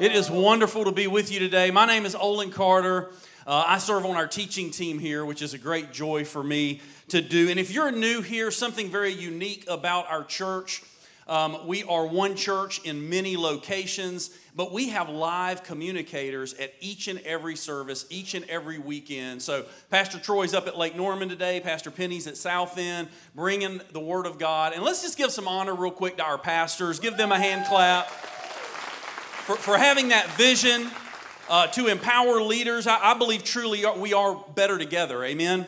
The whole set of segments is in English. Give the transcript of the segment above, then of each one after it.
It is wonderful to be with you today. My name is Olin Carter. Uh, I serve on our teaching team here, which is a great joy for me to do. And if you're new here, something very unique about our church. Um, we are one church in many locations, but we have live communicators at each and every service, each and every weekend. So, Pastor Troy's up at Lake Norman today, Pastor Penny's at South End, bringing the Word of God. And let's just give some honor, real quick, to our pastors. Give them a hand clap for, for having that vision uh, to empower leaders. I, I believe truly we are better together. Amen.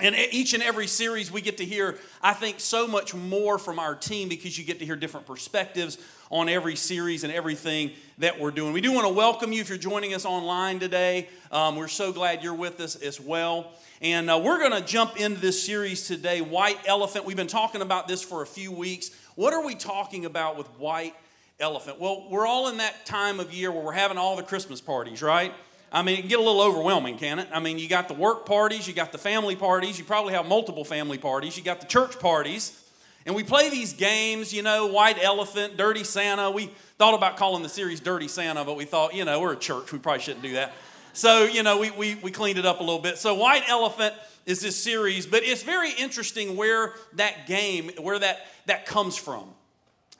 And each and every series, we get to hear, I think, so much more from our team because you get to hear different perspectives on every series and everything that we're doing. We do want to welcome you if you're joining us online today. Um, we're so glad you're with us as well. And uh, we're going to jump into this series today White Elephant. We've been talking about this for a few weeks. What are we talking about with white elephant? Well, we're all in that time of year where we're having all the Christmas parties, right? I mean, it can get a little overwhelming, can it? I mean, you got the work parties, you got the family parties, you probably have multiple family parties, you got the church parties. And we play these games, you know, White Elephant, Dirty Santa. We thought about calling the series Dirty Santa, but we thought, you know, we're a church, we probably shouldn't do that. So, you know, we, we, we cleaned it up a little bit. So, White Elephant is this series, but it's very interesting where that game, where that, that comes from.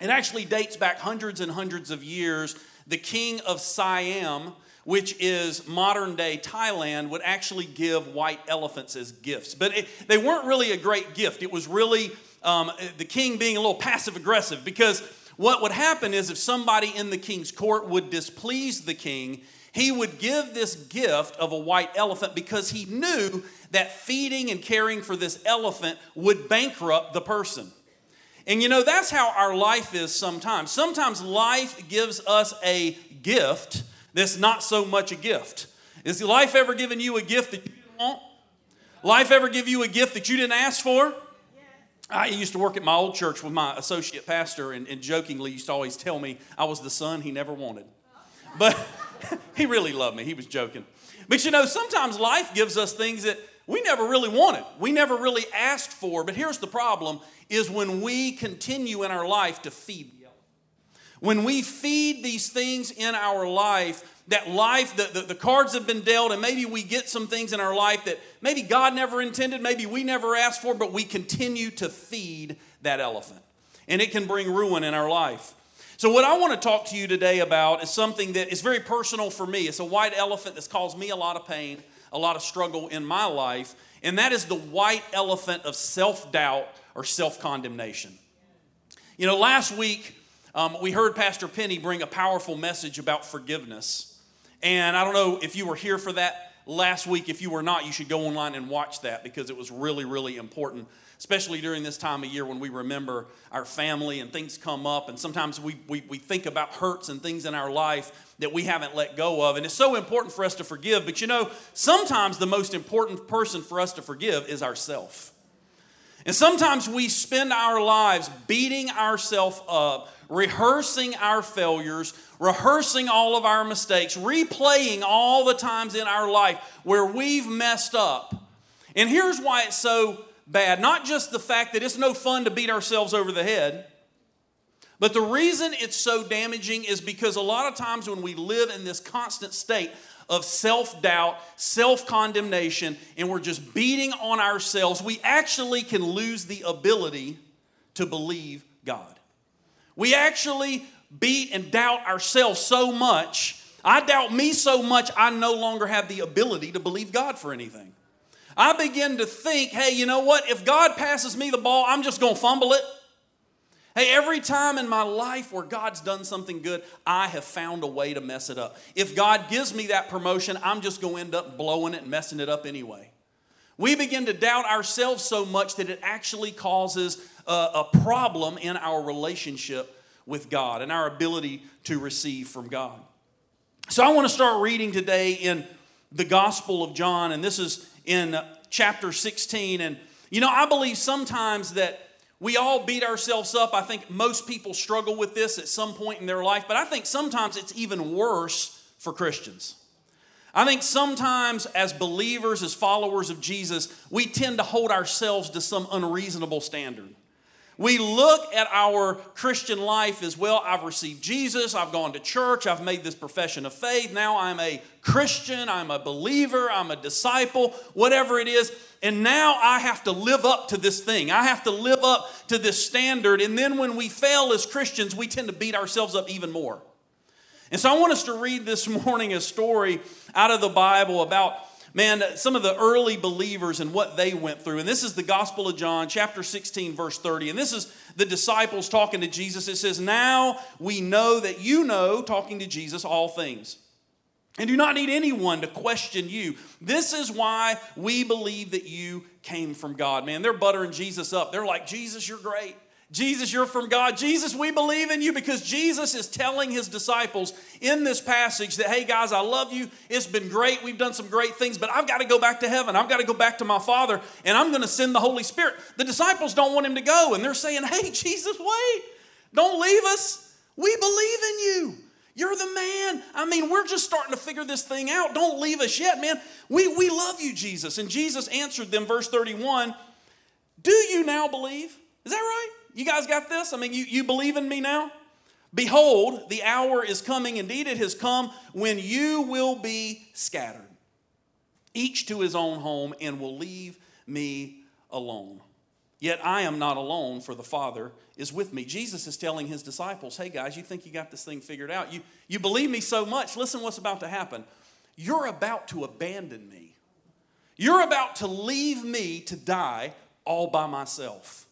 It actually dates back hundreds and hundreds of years. The king of Siam, which is modern day Thailand, would actually give white elephants as gifts. But it, they weren't really a great gift. It was really um, the king being a little passive aggressive because what would happen is if somebody in the king's court would displease the king, he would give this gift of a white elephant because he knew that feeding and caring for this elephant would bankrupt the person. And you know, that's how our life is sometimes. Sometimes life gives us a gift that's not so much a gift. Is life ever given you a gift that you didn't want? Life ever give you a gift that you didn't ask for? I used to work at my old church with my associate pastor, and, and jokingly used to always tell me I was the son he never wanted. But he really loved me. He was joking. But you know, sometimes life gives us things that we never really wanted. We never really asked for. But here's the problem is when we continue in our life to feed. When we feed these things in our life, that life, the, the, the, cards have been dealt, and maybe we get some things in our life that maybe God never intended, maybe we never asked for, but we continue to feed that elephant. And it can bring ruin in our life. So, what I want to talk to you today about is something that is very personal for me. It's a white elephant that's caused me a lot of pain, a lot of struggle in my life, and that is the white elephant of self doubt or self condemnation. You know, last week um, we heard Pastor Penny bring a powerful message about forgiveness. And I don't know if you were here for that last week. If you were not, you should go online and watch that because it was really, really important, especially during this time of year when we remember our family and things come up. And sometimes we, we, we think about hurts and things in our life that we haven't let go of. And it's so important for us to forgive. But you know, sometimes the most important person for us to forgive is ourself. And sometimes we spend our lives beating ourselves up, rehearsing our failures, rehearsing all of our mistakes, replaying all the times in our life where we've messed up. And here's why it's so bad not just the fact that it's no fun to beat ourselves over the head, but the reason it's so damaging is because a lot of times when we live in this constant state of self doubt, self condemnation, and we're just beating on ourselves, we actually can lose the ability to believe God. We actually beat and doubt ourselves so much. I doubt me so much, I no longer have the ability to believe God for anything. I begin to think, hey, you know what? If God passes me the ball, I'm just going to fumble it. Hey, every time in my life where God's done something good, I have found a way to mess it up. If God gives me that promotion, I'm just going to end up blowing it and messing it up anyway. We begin to doubt ourselves so much that it actually causes a, a problem in our relationship with God and our ability to receive from God. So I want to start reading today in the Gospel of John, and this is in chapter 16. And, you know, I believe sometimes that we all beat ourselves up. I think most people struggle with this at some point in their life, but I think sometimes it's even worse for Christians. I think sometimes, as believers, as followers of Jesus, we tend to hold ourselves to some unreasonable standard. We look at our Christian life as well. I've received Jesus. I've gone to church. I've made this profession of faith. Now I'm a Christian. I'm a believer. I'm a disciple, whatever it is. And now I have to live up to this thing. I have to live up to this standard. And then when we fail as Christians, we tend to beat ourselves up even more. And so I want us to read this morning a story out of the Bible about man, some of the early believers and what they went through. And this is the Gospel of John, chapter 16, verse 30. And this is the disciples talking to Jesus. It says, Now we know that you know, talking to Jesus, all things. And do not need anyone to question you. This is why we believe that you came from God. Man, they're buttering Jesus up. They're like, Jesus, you're great. Jesus, you're from God. Jesus, we believe in you because Jesus is telling his disciples in this passage that, hey, guys, I love you. It's been great. We've done some great things, but I've got to go back to heaven. I've got to go back to my Father, and I'm going to send the Holy Spirit. The disciples don't want him to go, and they're saying, hey, Jesus, wait. Don't leave us. We believe in you. You're the man. I mean, we're just starting to figure this thing out. Don't leave us yet, man. We, we love you, Jesus. And Jesus answered them, verse 31 Do you now believe? Is that right? You guys got this? I mean, you, you believe in me now? Behold, the hour is coming, indeed it has come, when you will be scattered, each to his own home, and will leave me alone. Yet I am not alone, for the Father is with me. Jesus is telling his disciples, hey guys, you think you got this thing figured out? You, you believe me so much. Listen what's about to happen. You're about to abandon me. You're about to leave me to die all by myself.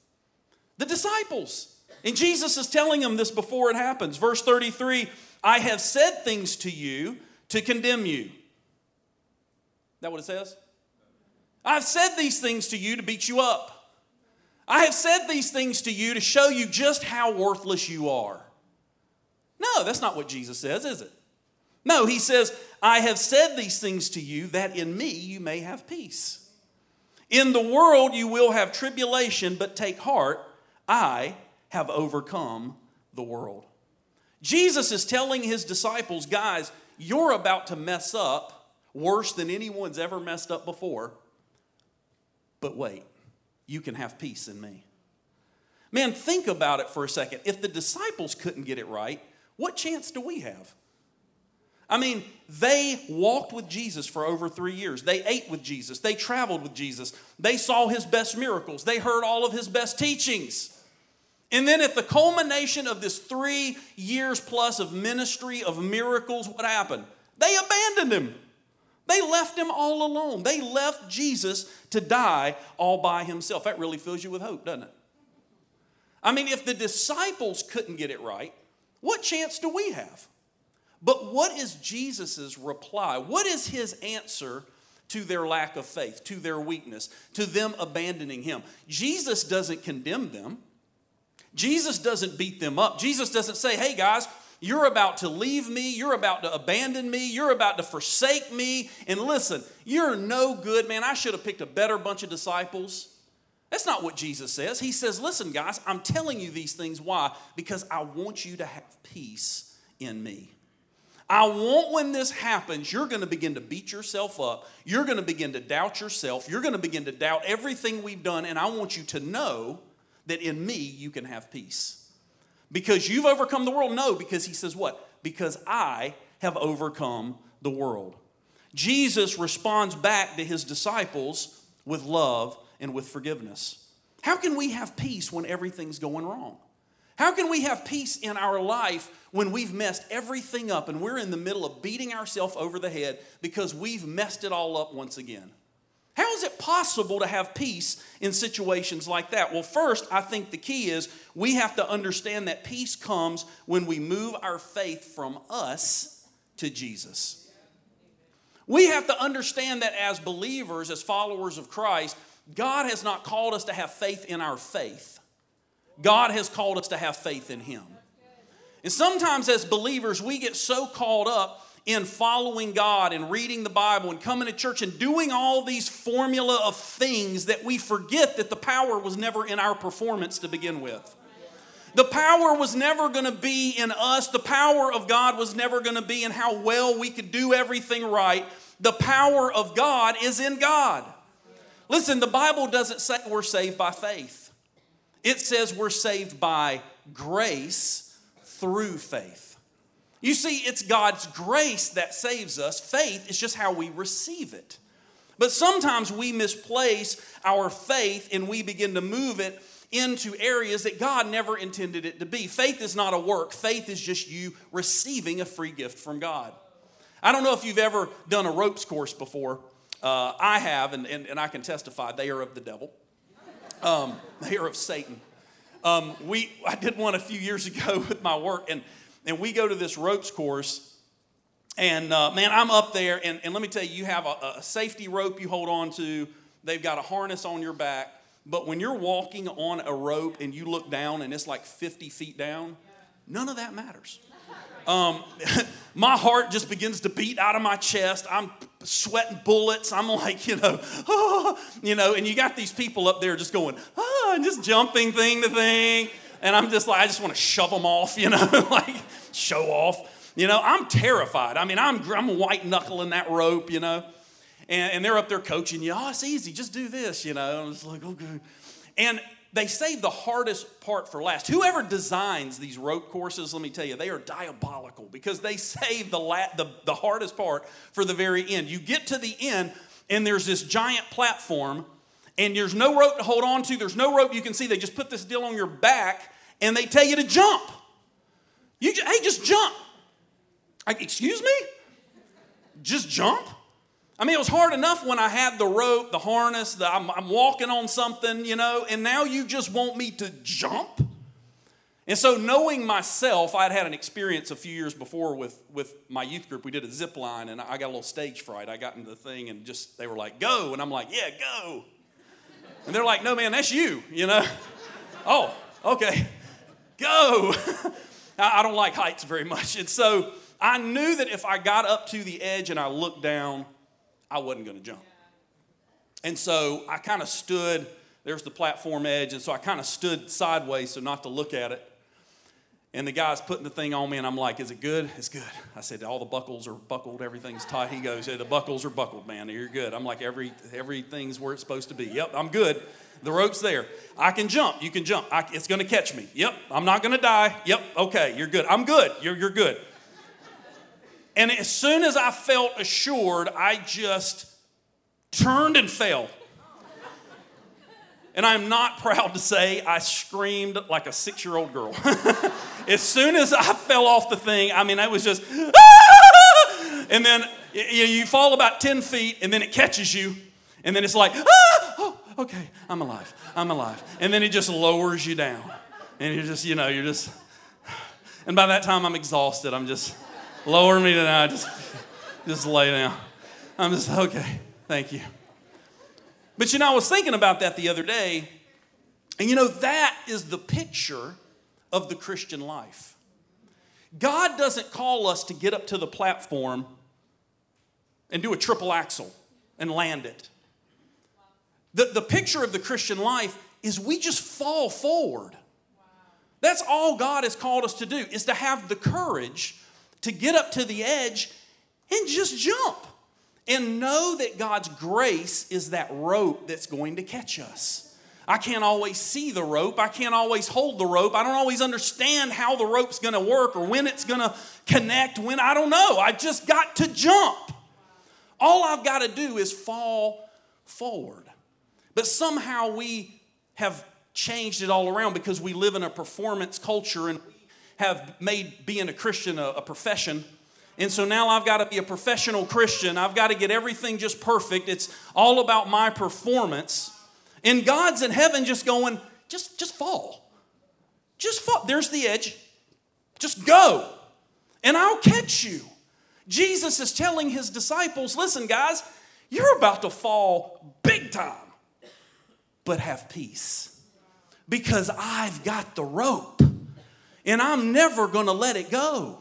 The disciples. And Jesus is telling them this before it happens. Verse 33 I have said things to you to condemn you. That what it says? I've said these things to you to beat you up. I have said these things to you to show you just how worthless you are. No, that's not what Jesus says, is it? No, he says, I have said these things to you that in me you may have peace. In the world you will have tribulation, but take heart. I have overcome the world. Jesus is telling his disciples, guys, you're about to mess up worse than anyone's ever messed up before. But wait, you can have peace in me. Man, think about it for a second. If the disciples couldn't get it right, what chance do we have? I mean, they walked with Jesus for over three years. They ate with Jesus. They traveled with Jesus. They saw his best miracles. They heard all of his best teachings. And then at the culmination of this three years plus of ministry, of miracles, what happened? They abandoned him. They left him all alone. They left Jesus to die all by himself. That really fills you with hope, doesn't it? I mean, if the disciples couldn't get it right, what chance do we have? But what is Jesus' reply? What is his answer to their lack of faith, to their weakness, to them abandoning him? Jesus doesn't condemn them. Jesus doesn't beat them up. Jesus doesn't say, hey guys, you're about to leave me. You're about to abandon me. You're about to forsake me. And listen, you're no good, man. I should have picked a better bunch of disciples. That's not what Jesus says. He says, listen, guys, I'm telling you these things. Why? Because I want you to have peace in me. I want when this happens, you're going to begin to beat yourself up. You're going to begin to doubt yourself. You're going to begin to doubt everything we've done. And I want you to know that in me you can have peace. Because you've overcome the world? No, because he says what? Because I have overcome the world. Jesus responds back to his disciples with love and with forgiveness. How can we have peace when everything's going wrong? How can we have peace in our life when we've messed everything up and we're in the middle of beating ourselves over the head because we've messed it all up once again? How is it possible to have peace in situations like that? Well, first, I think the key is we have to understand that peace comes when we move our faith from us to Jesus. We have to understand that as believers, as followers of Christ, God has not called us to have faith in our faith. God has called us to have faith in Him. And sometimes as believers, we get so caught up in following God and reading the Bible and coming to church and doing all these formula of things that we forget that the power was never in our performance to begin with. The power was never going to be in us. The power of God was never going to be in how well we could do everything right. The power of God is in God. Listen, the Bible doesn't say we're saved by faith, it says we're saved by grace through faith. You see, it's God's grace that saves us. Faith is just how we receive it. But sometimes we misplace our faith and we begin to move it into areas that God never intended it to be. Faith is not a work, faith is just you receiving a free gift from God. I don't know if you've ever done a ropes course before. Uh, I have, and, and, and, I can testify, they are of the devil. Um, are of Satan. Um, we, I did one a few years ago with my work, and, and we go to this ropes course. And uh, man, I'm up there, and, and let me tell you, you have a, a safety rope you hold on to, they've got a harness on your back but when you're walking on a rope and you look down and it's like 50 feet down, none of that matters. Um, my heart just begins to beat out of my chest. I'm sweating bullets. I'm like, you know, oh, you know, and you got these people up there just going, ah, and just jumping thing to thing. And I'm just like, I just want to shove them off, you know, like show off. You know, I'm terrified. I mean, I'm, I'm white knuckling that rope, you know and, and they're up there coaching you. Oh, it's easy. Just do this, you know. And it's like, okay. And they save the hardest part for last. Whoever designs these rope courses, let me tell you, they are diabolical because they save the, la- the, the hardest part for the very end. You get to the end, and there's this giant platform, and there's no rope to hold on to. There's no rope you can see. They just put this deal on your back, and they tell you to jump. You, hey, just jump. I, excuse me? Just jump? I mean, it was hard enough when I had the rope, the harness, the, I'm, I'm walking on something, you know, and now you just want me to jump? And so, knowing myself, I'd had an experience a few years before with, with my youth group. We did a zip line, and I got a little stage fright. I got into the thing, and just they were like, "Go!" and I'm like, "Yeah, go!" And they're like, "No, man, that's you," you know. oh, okay, go. I don't like heights very much, and so I knew that if I got up to the edge and I looked down, I wasn't going to jump. And so I kind of stood, there's the platform edge, and so I kind of stood sideways so not to look at it. And the guy's putting the thing on me, and I'm like, Is it good? It's good. I said, All the buckles are buckled, everything's tight. He goes, yeah, The buckles are buckled, man. You're good. I'm like, Every Everything's where it's supposed to be. Yep, I'm good. The rope's there. I can jump. You can jump. I, it's going to catch me. Yep, I'm not going to die. Yep, okay, you're good. I'm good. You're, you're good. And as soon as I felt assured, I just turned and fell. And I'm not proud to say I screamed like a six year old girl. as soon as I fell off the thing, I mean, I was just, ah! and then you, you fall about 10 feet, and then it catches you, and then it's like, ah! oh, okay, I'm alive, I'm alive. And then it just lowers you down. And you're just, you know, you're just, and by that time I'm exhausted. I'm just, Lower me tonight. Just, just lay down. I'm just, okay, thank you. But you know, I was thinking about that the other day, and you know, that is the picture of the Christian life. God doesn't call us to get up to the platform and do a triple axel and land it. The, the picture of the Christian life is we just fall forward. That's all God has called us to do, is to have the courage to get up to the edge and just jump and know that God's grace is that rope that's going to catch us. I can't always see the rope. I can't always hold the rope. I don't always understand how the rope's going to work or when it's going to connect, when I don't know. I just got to jump. All I've got to do is fall forward. But somehow we have changed it all around because we live in a performance culture and have made being a Christian a, a profession. And so now I've got to be a professional Christian. I've got to get everything just perfect. It's all about my performance. And God's in heaven just going, just, just fall. Just fall. There's the edge. Just go. And I'll catch you. Jesus is telling his disciples, listen, guys, you're about to fall big time, but have peace because I've got the rope and I'm never going to let it go.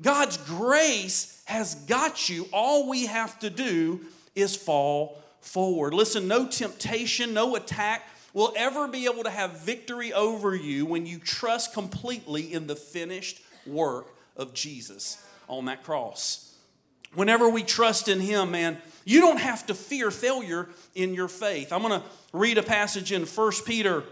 God's grace has got you. All we have to do is fall forward. Listen, no temptation, no attack will ever be able to have victory over you when you trust completely in the finished work of Jesus on that cross. Whenever we trust in Him, man, you don't have to fear failure in your faith. I'm going to read a passage in 1 Peter,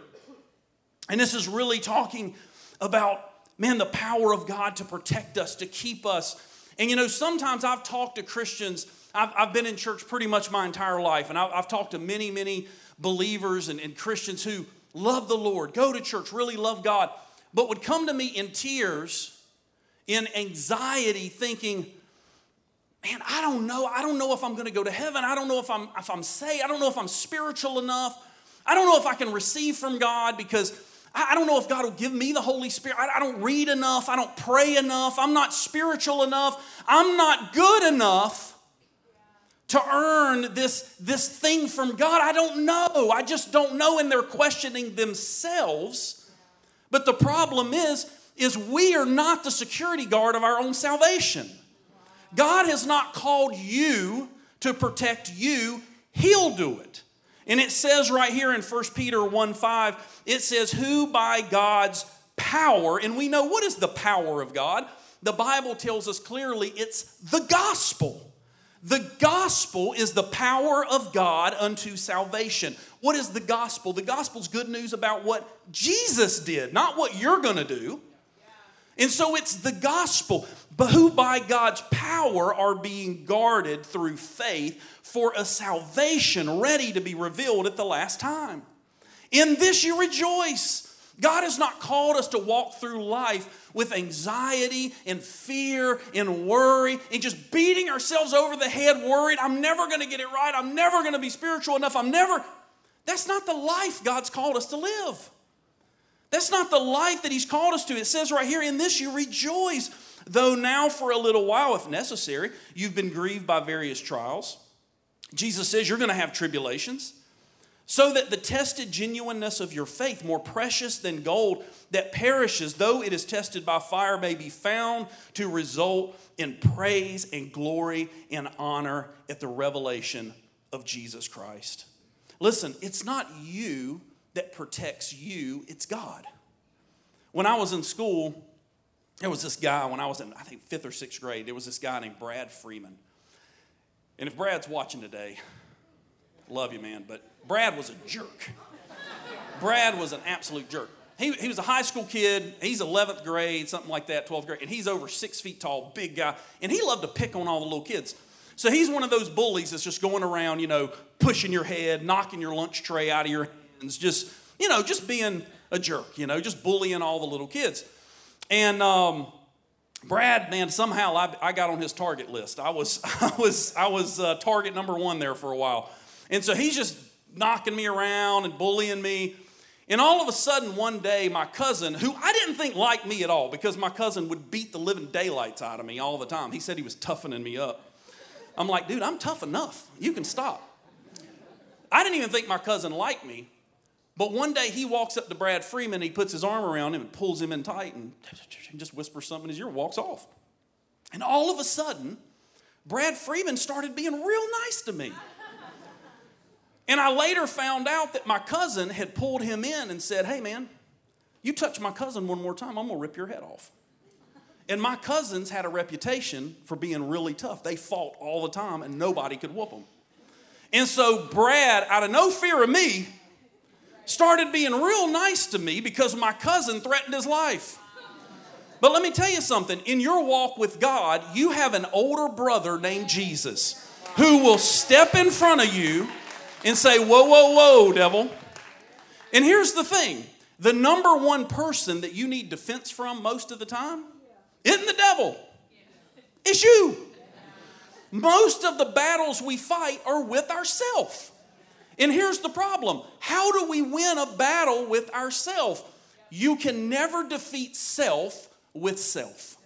and this is really talking about, man, the power of God to protect us, to keep us. And you know, sometimes I've talked to Christians, I've, I've been in church pretty much my entire life, and I've, I've talked to many, many believers and, and Christians who love the Lord, go to church, really love God, but would come to me in tears, in anxiety, thinking, man, I don't know. I don't know if I'm going to go to heaven. I don't know if I'm if I'm saved. I don't know if I'm spiritual enough. I don't know if I can receive from God because I, I don't know if God will give me the Holy Spirit. I, I don't read enough. I don't pray enough. I'm not spiritual enough. I'm not good enough to earn this, this thing from God. I don't know. I just don't know. And they're questioning themselves. But the problem is, is we are not the security guard of our own salvation. God has not called you to protect you, He'll do it. And it says right here in 1 Peter 1 5, it says, Who by God's power, and we know what is the power of God? The Bible tells us clearly it's the gospel. The gospel is the power of God unto salvation. What is the gospel? The gospel is good news about what Jesus did, not what you're going to do. And so it's the gospel, but who by God's power are being guarded through faith for a salvation ready to be revealed at the last time. In this you rejoice. God has not called us to walk through life with anxiety and fear and worry and just beating ourselves over the head, worried, I'm never going to get it right. I'm never going to be spiritual enough. I'm never. That's not the life God's called us to live. That's not the life that He's called us to. It says right here, in this you rejoice, though now for a little while, if necessary, you've been grieved by various trials. Jesus says you're going to have tribulations, so that the tested genuineness of your faith, more precious than gold that perishes, though it is tested by fire, may be found to result in praise and glory and honor at the revelation of Jesus Christ. Listen, it's not you that protects you, it's God. When I was in school, there was this guy, when I was in, I think, fifth or sixth grade, there was this guy named Brad Freeman. And if Brad's watching today, love you, man, but Brad was a jerk. Brad was an absolute jerk. He, he was a high school kid. He's 11th grade, something like that, 12th grade, and he's over six feet tall, big guy. And he loved to pick on all the little kids. So he's one of those bullies that's just going around, you know, pushing your head, knocking your lunch tray out of your hands, just, you know, just being a jerk, you know, just bullying all the little kids. And um, Brad, man, somehow I, I, got on his target list. I was, I was, I was uh, target number one there for a while. And so he's just knocking me around and bullying me. And all of a sudden, one day, my cousin, who I didn't think liked me at all because my cousin would beat the living daylights out of me all the time. He said he was toughening me up. I'm like, dude, I'm tough enough. You can stop. I didn't even think my cousin liked me. But one day he walks up to Brad Freeman, he puts his arm around him and pulls him in tight and just whispers something in his ear, walks off. And all of a sudden, Brad Freeman started being real nice to me. And I later found out that my cousin had pulled him in and said, Hey, man, you touch my cousin one more time, I'm gonna rip your head off. And my cousins had a reputation for being really tough. They fought all the time and nobody could whoop them. And so Brad, out of no fear of me, started being real nice to me because my cousin threatened his life. But let me tell you something in your walk with God, you have an older brother named Jesus who will step in front of you and say, Whoa, whoa, whoa, devil. And here's the thing the number one person that you need defense from most of the time isn't the devil, it's you. Most of the battles we fight are with ourselves. And here's the problem how do we win a battle with ourself? You can never defeat self with self.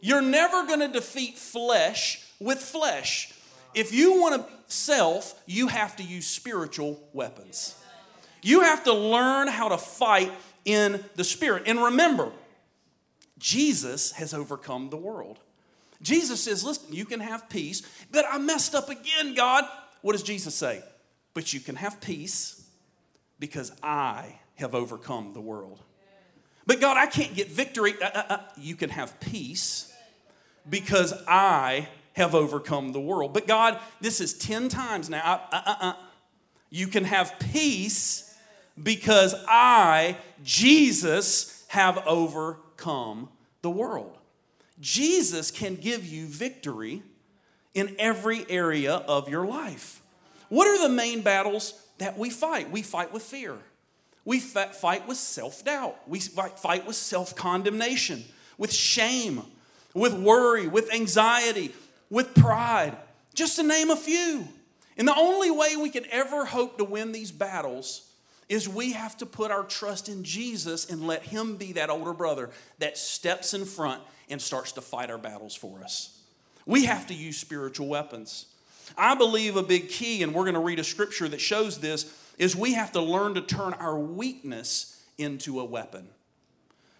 You're never going to defeat flesh with flesh. If you want to self, you have to use spiritual weapons. You have to learn how to fight in the spirit. And remember, Jesus has overcome the world. Jesus says, Listen, you can have peace, but I messed up again, God. What does Jesus say? But you can have peace because I have overcome the world. But God, I can't get victory. Uh, uh, uh. You can have peace because I have overcome the world. But God, this is 10 times now. Uh, uh, uh, you can have peace because I, Jesus, have overcome the world. Jesus can give you victory in every area of your life. What are the main battles that we fight? We fight with fear. We fight with self doubt. We fight with self condemnation, with shame, with worry, with anxiety, with pride, just to name a few. And the only way we can ever hope to win these battles is we have to put our trust in Jesus and let Him be that older brother that steps in front and starts to fight our battles for us. We have to use spiritual weapons. I believe a big key, and we're going to read a scripture that shows this, is we have to learn to turn our weakness into a weapon.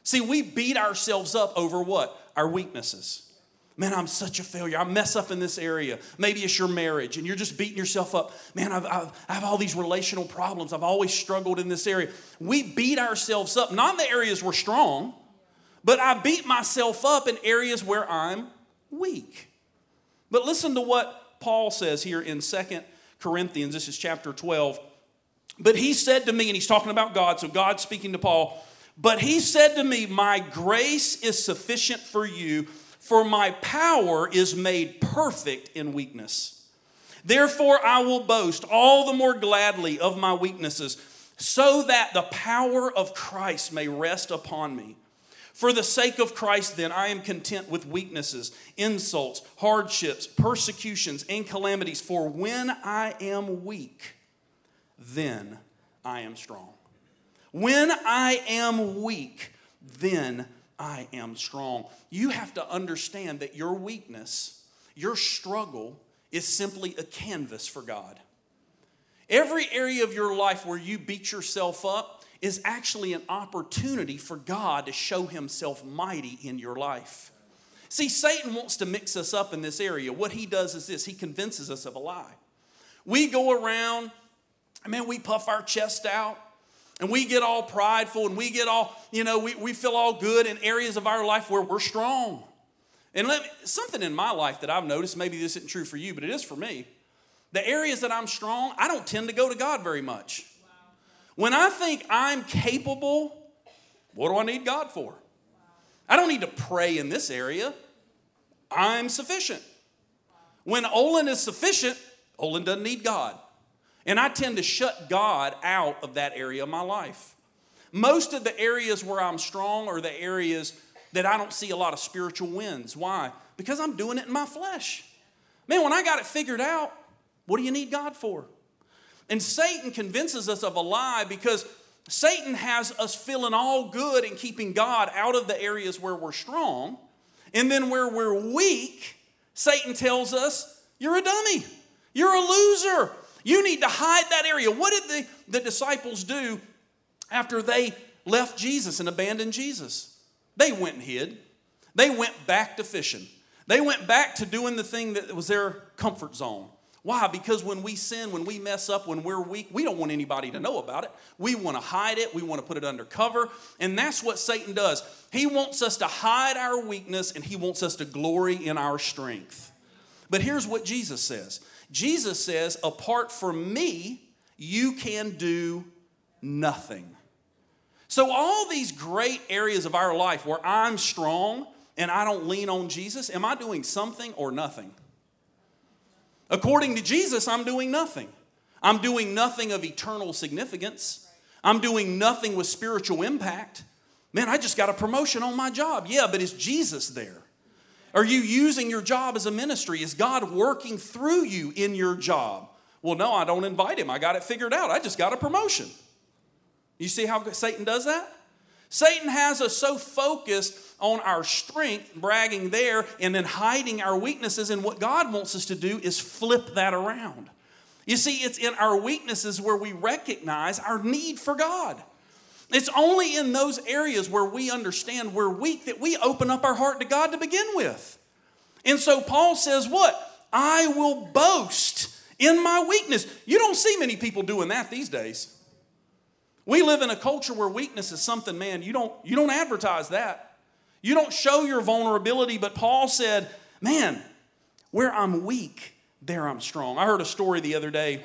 See, we beat ourselves up over what? Our weaknesses. Man, I'm such a failure. I mess up in this area. Maybe it's your marriage and you're just beating yourself up. Man, I've, I've, I have all these relational problems. I've always struggled in this area. We beat ourselves up, not in the areas we're strong, but I beat myself up in areas where I'm weak. But listen to what Paul says here in Second Corinthians. This is chapter 12. But he said to me, and he's talking about God, so God's speaking to Paul. But he said to me, My grace is sufficient for you, for my power is made perfect in weakness. Therefore, I will boast all the more gladly of my weaknesses, so that the power of Christ may rest upon me. For the sake of Christ, then, I am content with weaknesses, insults, hardships, persecutions, and calamities. For when I am weak, then I am strong. When I am weak, then I am strong. You have to understand that your weakness, your struggle, is simply a canvas for God. Every area of your life where you beat yourself up, is actually an opportunity for God to show himself mighty in your life. See, Satan wants to mix us up in this area. What he does is this he convinces us of a lie. We go around, I mean, we puff our chest out and we get all prideful and we get all, you know, we, we feel all good in areas of our life where we're strong. And let me, something in my life that I've noticed, maybe this isn't true for you, but it is for me. The areas that I'm strong, I don't tend to go to God very much. When I think I'm capable, what do I need God for? I don't need to pray in this area. I'm sufficient. When Olin is sufficient, Olin doesn't need God. And I tend to shut God out of that area of my life. Most of the areas where I'm strong are the areas that I don't see a lot of spiritual wins. Why? Because I'm doing it in my flesh. Man, when I got it figured out, what do you need God for? And Satan convinces us of a lie because Satan has us feeling all good and keeping God out of the areas where we're strong. And then where we're weak, Satan tells us, You're a dummy. You're a loser. You need to hide that area. What did the, the disciples do after they left Jesus and abandoned Jesus? They went and hid. They went back to fishing. They went back to doing the thing that was their comfort zone. Why? Because when we sin, when we mess up, when we're weak, we don't want anybody to know about it. We want to hide it, we want to put it under cover. And that's what Satan does. He wants us to hide our weakness and he wants us to glory in our strength. But here's what Jesus says Jesus says, apart from me, you can do nothing. So, all these great areas of our life where I'm strong and I don't lean on Jesus, am I doing something or nothing? According to Jesus, I'm doing nothing. I'm doing nothing of eternal significance. I'm doing nothing with spiritual impact. Man, I just got a promotion on my job. Yeah, but is Jesus there? Are you using your job as a ministry? Is God working through you in your job? Well, no, I don't invite him. I got it figured out. I just got a promotion. You see how Satan does that? Satan has us so focused on our strength, bragging there, and then hiding our weaknesses. And what God wants us to do is flip that around. You see, it's in our weaknesses where we recognize our need for God. It's only in those areas where we understand we're weak that we open up our heart to God to begin with. And so Paul says, What? I will boast in my weakness. You don't see many people doing that these days. We live in a culture where weakness is something, man, you don't, you don't advertise that. You don't show your vulnerability, but Paul said, Man, where I'm weak, there I'm strong. I heard a story the other day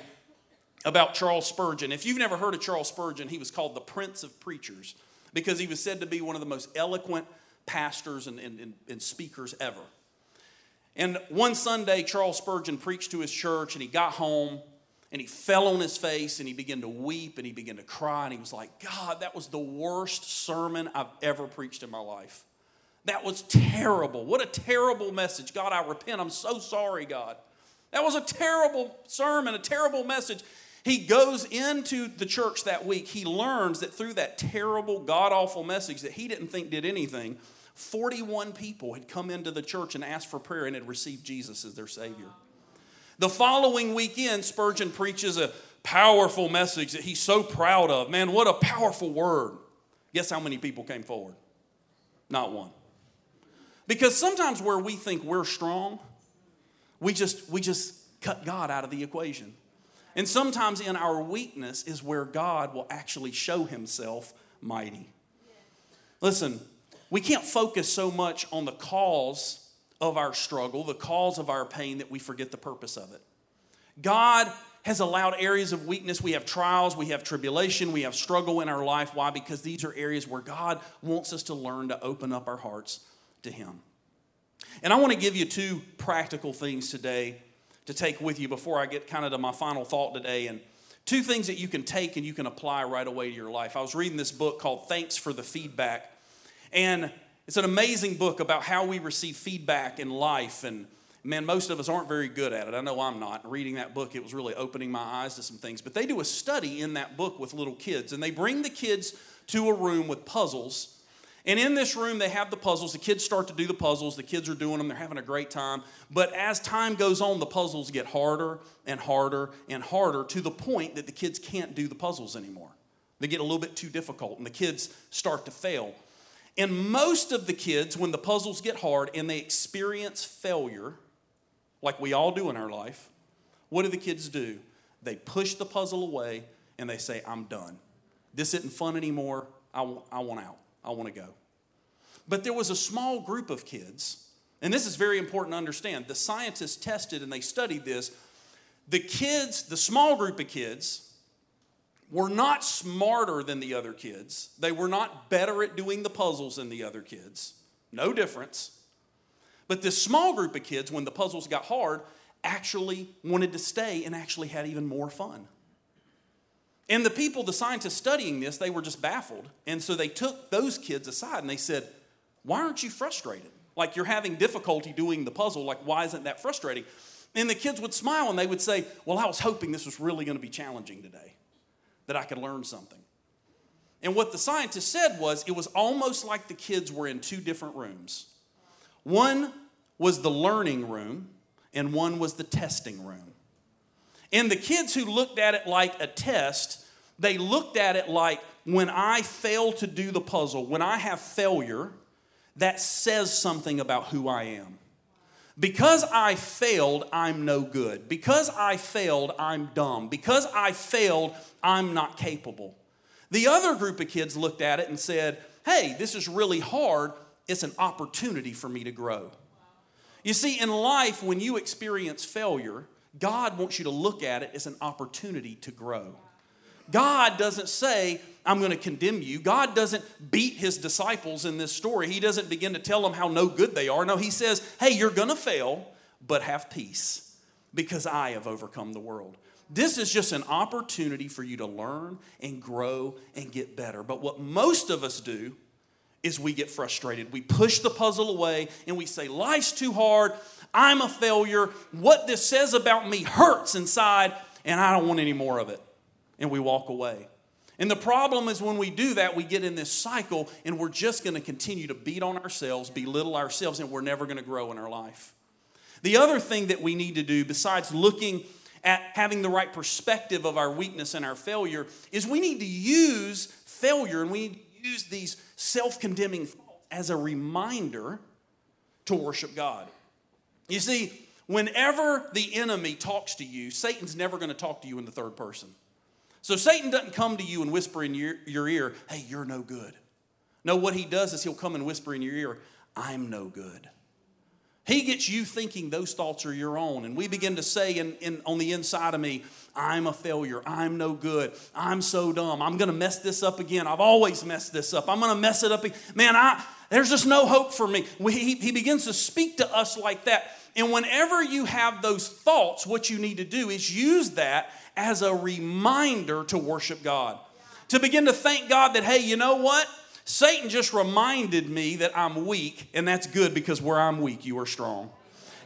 about Charles Spurgeon. If you've never heard of Charles Spurgeon, he was called the Prince of Preachers because he was said to be one of the most eloquent pastors and, and, and speakers ever. And one Sunday, Charles Spurgeon preached to his church and he got home and he fell on his face and he began to weep and he began to cry and he was like, God, that was the worst sermon I've ever preached in my life. That was terrible. What a terrible message. God, I repent. I'm so sorry, God. That was a terrible sermon, a terrible message. He goes into the church that week. He learns that through that terrible, god awful message that he didn't think did anything, 41 people had come into the church and asked for prayer and had received Jesus as their Savior. The following weekend, Spurgeon preaches a powerful message that he's so proud of. Man, what a powerful word. Guess how many people came forward? Not one. Because sometimes where we think we're strong, we just, we just cut God out of the equation. And sometimes in our weakness is where God will actually show himself mighty. Listen, we can't focus so much on the cause of our struggle, the cause of our pain, that we forget the purpose of it. God has allowed areas of weakness. We have trials, we have tribulation, we have struggle in our life. Why? Because these are areas where God wants us to learn to open up our hearts to Him. And I want to give you two practical things today to take with you before I get kind of to my final thought today. And two things that you can take and you can apply right away to your life. I was reading this book called Thanks for the Feedback. And it's an amazing book about how we receive feedback in life. And man, most of us aren't very good at it. I know I'm not. Reading that book, it was really opening my eyes to some things. But they do a study in that book with little kids, and they bring the kids to a room with puzzles and in this room, they have the puzzles. The kids start to do the puzzles. The kids are doing them. They're having a great time. But as time goes on, the puzzles get harder and harder and harder to the point that the kids can't do the puzzles anymore. They get a little bit too difficult, and the kids start to fail. And most of the kids, when the puzzles get hard and they experience failure, like we all do in our life, what do the kids do? They push the puzzle away and they say, I'm done. This isn't fun anymore. I, I want out. I want to go. But there was a small group of kids, and this is very important to understand. The scientists tested and they studied this. The kids, the small group of kids, were not smarter than the other kids. They were not better at doing the puzzles than the other kids. No difference. But this small group of kids, when the puzzles got hard, actually wanted to stay and actually had even more fun. And the people, the scientists studying this, they were just baffled. And so they took those kids aside and they said, Why aren't you frustrated? Like you're having difficulty doing the puzzle. Like, why isn't that frustrating? And the kids would smile and they would say, Well, I was hoping this was really going to be challenging today, that I could learn something. And what the scientists said was it was almost like the kids were in two different rooms. One was the learning room, and one was the testing room. And the kids who looked at it like a test, they looked at it like when I fail to do the puzzle, when I have failure, that says something about who I am. Because I failed, I'm no good. Because I failed, I'm dumb. Because I failed, I'm not capable. The other group of kids looked at it and said, Hey, this is really hard. It's an opportunity for me to grow. You see, in life, when you experience failure, God wants you to look at it as an opportunity to grow. God doesn't say, I'm going to condemn you. God doesn't beat his disciples in this story. He doesn't begin to tell them how no good they are. No, he says, hey, you're going to fail, but have peace because I have overcome the world. This is just an opportunity for you to learn and grow and get better. But what most of us do is we get frustrated. We push the puzzle away and we say, Life's too hard. I'm a failure. What this says about me hurts inside, and I don't want any more of it. And we walk away. And the problem is when we do that, we get in this cycle and we're just going to continue to beat on ourselves, belittle ourselves, and we're never going to grow in our life. The other thing that we need to do, besides looking at having the right perspective of our weakness and our failure, is we need to use failure and we use these self condemning as a reminder to worship God. You see, whenever the enemy talks to you, Satan's never going to talk to you in the third person. So Satan doesn't come to you and whisper in your, your ear, hey, you're no good. No, what he does is he'll come and whisper in your ear, I'm no good. He gets you thinking those thoughts are your own. And we begin to say in, in, on the inside of me, I'm a failure. I'm no good. I'm so dumb. I'm going to mess this up again. I've always messed this up. I'm going to mess it up. Again. Man, I, there's just no hope for me. We, he, he begins to speak to us like that. And whenever you have those thoughts, what you need to do is use that as a reminder to worship God. To begin to thank God that, hey, you know what? Satan just reminded me that I'm weak, and that's good because where I'm weak, you are strong.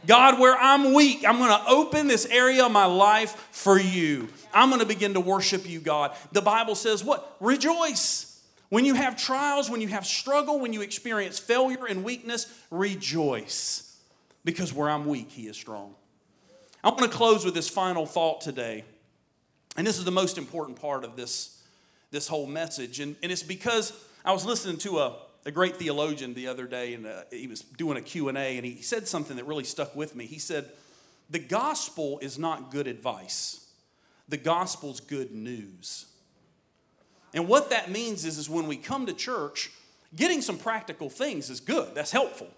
God, where I'm weak, I'm going to open this area of my life for you. I'm going to begin to worship you, God. The Bible says, what? Rejoice. When you have trials, when you have struggle, when you experience failure and weakness, rejoice. Because where I'm weak, He is strong. I want to close with this final thought today. And this is the most important part of this, this whole message. And, and it's because I was listening to a, a great theologian the other day, and uh, he was doing a Q&A, and he said something that really stuck with me. He said, the gospel is not good advice. The gospel's good news. And what that means is, is when we come to church, getting some practical things is good. That's helpful.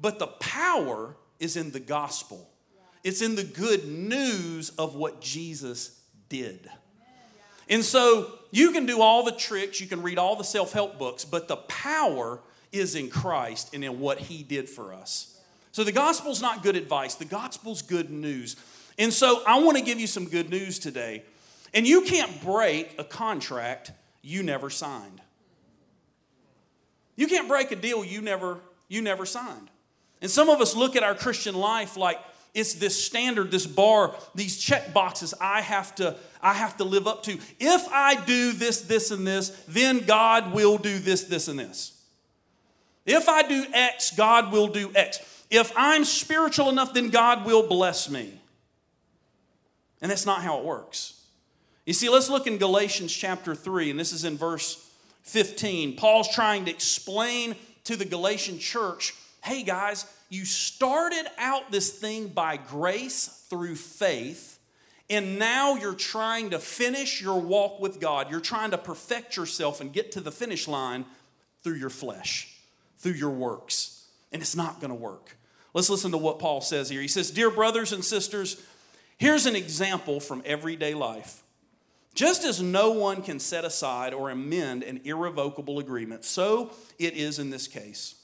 But the power is in the gospel. It's in the good news of what Jesus did. And so you can do all the tricks, you can read all the self help books, but the power is in Christ and in what He did for us. So the gospel's not good advice, the gospel's good news. And so I want to give you some good news today. And you can't break a contract you never signed. You can't break a deal you never you never signed. And some of us look at our Christian life like it's this standard, this bar, these check boxes I have to I have to live up to. If I do this, this, and this, then God will do this, this, and this. If I do X, God will do X. If I'm spiritual enough, then God will bless me. And that's not how it works. You see, let's look in Galatians chapter 3, and this is in verse 15. Paul's trying to explain to the Galatian church hey, guys, you started out this thing by grace through faith, and now you're trying to finish your walk with God. You're trying to perfect yourself and get to the finish line through your flesh, through your works. And it's not going to work. Let's listen to what Paul says here. He says, Dear brothers and sisters, here's an example from everyday life. Just as no one can set aside or amend an irrevocable agreement, so it is in this case.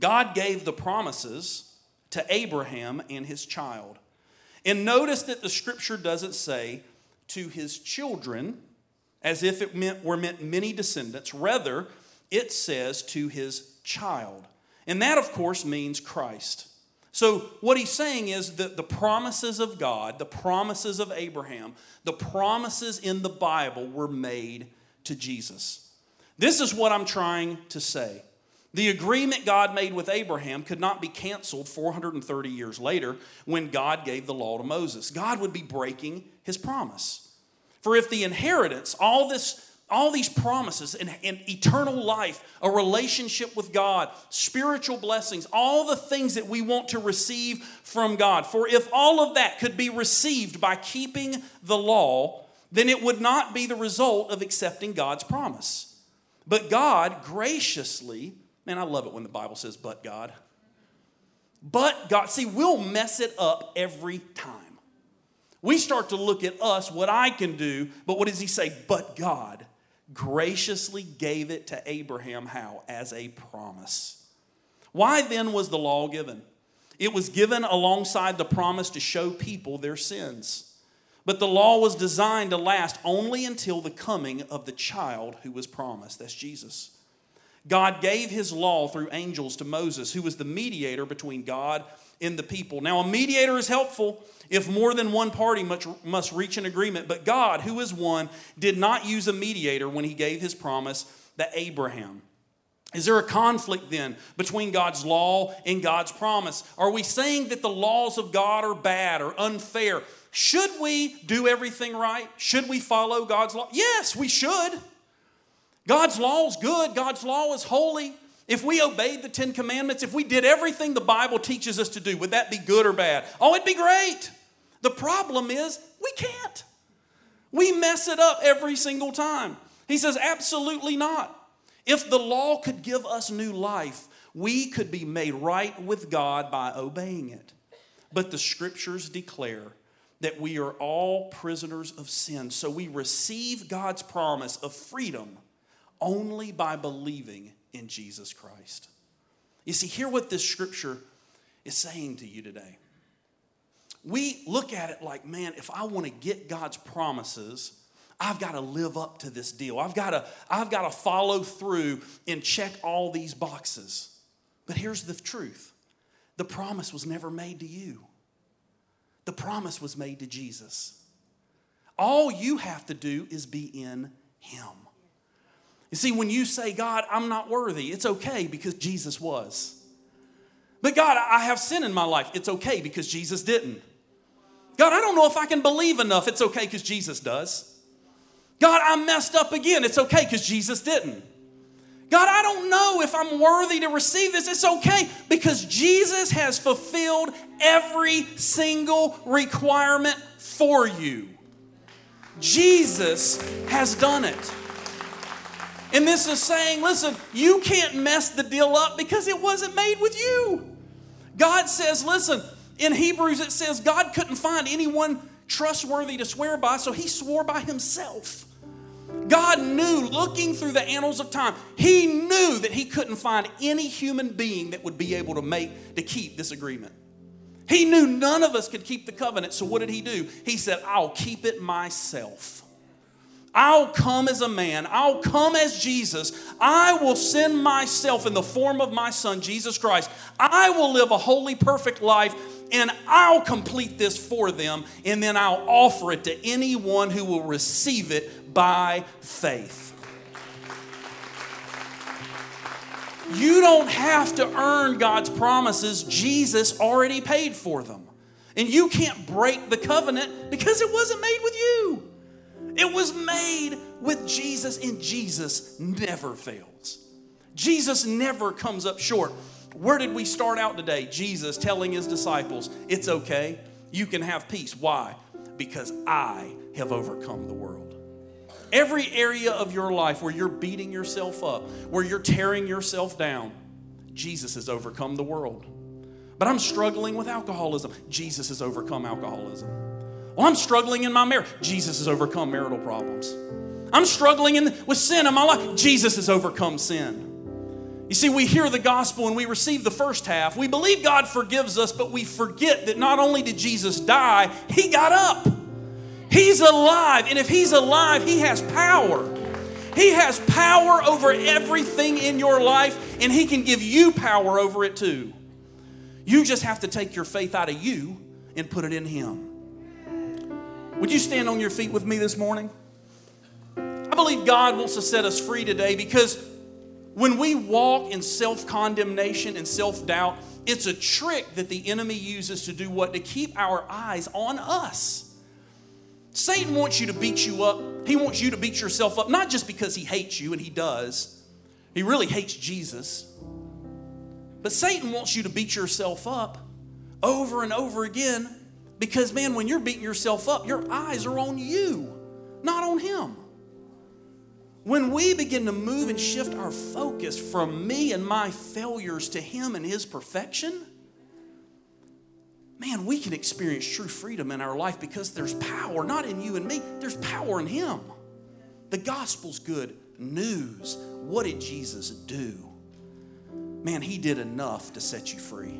God gave the promises to Abraham and his child. And notice that the scripture doesn't say to his children as if it meant, were meant many descendants. Rather, it says to his child. And that, of course, means Christ. So, what he's saying is that the promises of God, the promises of Abraham, the promises in the Bible were made to Jesus. This is what I'm trying to say. The agreement God made with Abraham could not be canceled 430 years later when God gave the law to Moses. God would be breaking his promise. For if the inheritance, all this all these promises and, and, eternal life, a relationship with God, spiritual blessings, all the things that we want to receive from God. For if all of that could be received by keeping the law, then it would not be the result of accepting God's promise. But God graciously Man, I love it when the Bible says, but God. But God, see, we'll mess it up every time. We start to look at us, what I can do, but what does he say? But God graciously gave it to Abraham how? As a promise. Why then was the law given? It was given alongside the promise to show people their sins. But the law was designed to last only until the coming of the child who was promised. That's Jesus. God gave his law through angels to Moses, who was the mediator between God and the people. Now, a mediator is helpful if more than one party must, reach an agreement, but God, who is one, did not use a mediator when he gave his promise to Abraham. Is there a conflict then between God's law and God's promise? Are we saying that the laws of God are bad or unfair? Should we do everything right? Should we follow God's law? Yes, we should. God's law is good, God's law is holy. If we obeyed the Ten Commandments, if we did everything the Bible teaches us to do, would that be good or bad? Oh, it'd be great. The problem is we can't. We mess it up every single time. He says, absolutely not. If the law could give us new life, we could be made right with God by obeying it. But the scriptures declare that we are all prisoners of sin. So we receive God's promise of freedom only by believing in Jesus Christ. You see, hear what this scripture is saying to you today. We look at it like, man, if I want to get God's promises, I've got to live up to this deal. I've got to, I've got to follow through and check all these boxes. But here's the truth the promise was never made to you, the promise was made to Jesus. All you have to do is be in Him. You see, when you say, God, I'm not worthy, it's okay because Jesus was. But God, I have sin in my life. It's okay because Jesus didn't. God, I don't know if I can believe enough. It's okay because Jesus does. God, I'm messed up again. It's okay because Jesus didn't. God, I don't know if I'm worthy to receive this. It's okay because Jesus has fulfilled every single requirement for you. Jesus has done it. And this is saying, listen, you can't mess the deal up because it wasn't made with you. God says, listen, in Hebrews it says God couldn't find anyone trustworthy to swear by, so he swore by himself. God knew, looking through the annals of time, he knew that he couldn't find any human being that would be able to make to keep this agreement. He knew none of us could keep the covenant, so what did he do? He said, I'll keep it myself. I'll come as a man. I'll come as Jesus. I will send myself in the form of my son, Jesus Christ. I will live a holy, perfect life, and I'll complete this for them, and then I'll offer it to anyone who will receive it by faith. You don't have to earn God's promises, Jesus already paid for them. And you can't break the covenant because it wasn't made with you. It was made with Jesus, and Jesus never fails. Jesus never comes up short. Where did we start out today? Jesus telling his disciples, It's okay, you can have peace. Why? Because I have overcome the world. Every area of your life where you're beating yourself up, where you're tearing yourself down, Jesus has overcome the world. But I'm struggling with alcoholism. Jesus has overcome alcoholism. Well, I'm struggling in my marriage. Jesus has overcome marital problems. I'm struggling in, with sin in my life. Jesus has overcome sin. You see, we hear the gospel and we receive the first half. We believe God forgives us, but we forget that not only did Jesus die, He got up. He's alive. And if He's alive, He has power. He has power over everything in your life, and He can give you power over it too. You just have to take your faith out of you and put it in Him. Would you stand on your feet with me this morning? I believe God wants to set us free today because when we walk in self condemnation and self doubt, it's a trick that the enemy uses to do what? To keep our eyes on us. Satan wants you to beat you up. He wants you to beat yourself up, not just because he hates you, and he does. He really hates Jesus. But Satan wants you to beat yourself up over and over again because, man, when you're beating yourself up, your eyes are on you, not on Him. When we begin to move and shift our focus from me and my failures to Him and His perfection, man, we can experience true freedom in our life because there's power, not in you and me, there's power in Him. The gospel's good news. What did Jesus do? Man, He did enough to set you free.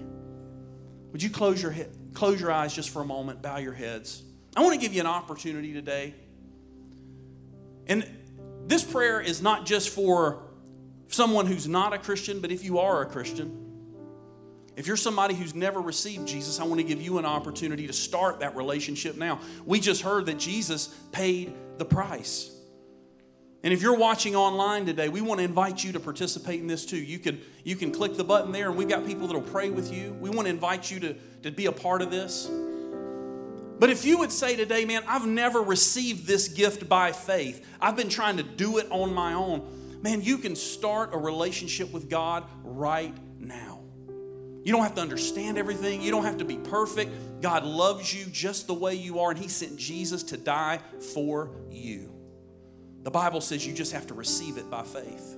Would you close your head? Close your eyes just for a moment, bow your heads. I want to give you an opportunity today. And this prayer is not just for someone who's not a Christian, but if you are a Christian, if you're somebody who's never received Jesus, I want to give you an opportunity to start that relationship now. We just heard that Jesus paid the price. And if you're watching online today, we want to invite you to participate in this too. You can, you can click the button there, and we've got people that'll pray with you. We want to invite you to, to be a part of this. But if you would say today, man, I've never received this gift by faith, I've been trying to do it on my own. man, you can start a relationship with God right now. You don't have to understand everything. You don't have to be perfect. God loves you just the way you are, and He sent Jesus to die for you. The Bible says you just have to receive it by faith.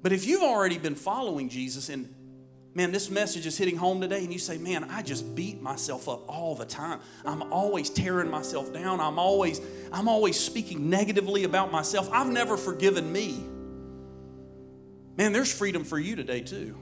But if you've already been following Jesus and man, this message is hitting home today, and you say, man, I just beat myself up all the time. I'm always tearing myself down. I'm always, I'm always speaking negatively about myself. I've never forgiven me. Man, there's freedom for you today, too.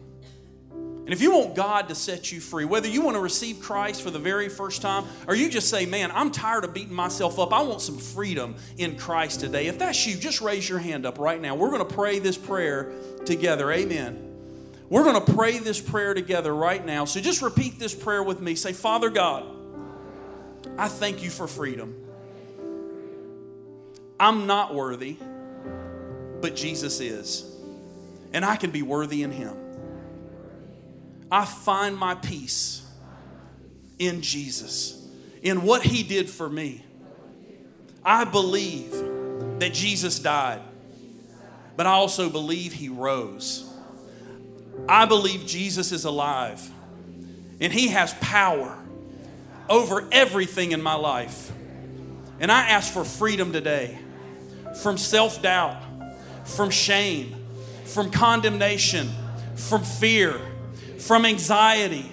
And if you want God to set you free, whether you want to receive Christ for the very first time or you just say, Man, I'm tired of beating myself up, I want some freedom in Christ today. If that's you, just raise your hand up right now. We're going to pray this prayer together. Amen. We're going to pray this prayer together right now. So just repeat this prayer with me. Say, Father God, I thank you for freedom. I'm not worthy, but Jesus is. And I can be worthy in Him. I find my peace in Jesus, in what He did for me. I believe that Jesus died, but I also believe He rose. I believe Jesus is alive and He has power over everything in my life. And I ask for freedom today from self doubt, from shame, from condemnation, from fear from anxiety.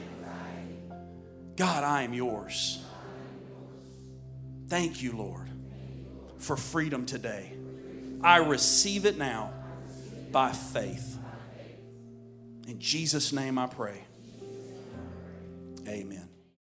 God, I am yours. Thank you, Lord, for freedom today. I receive it now by faith. In Jesus' name I pray. Amen.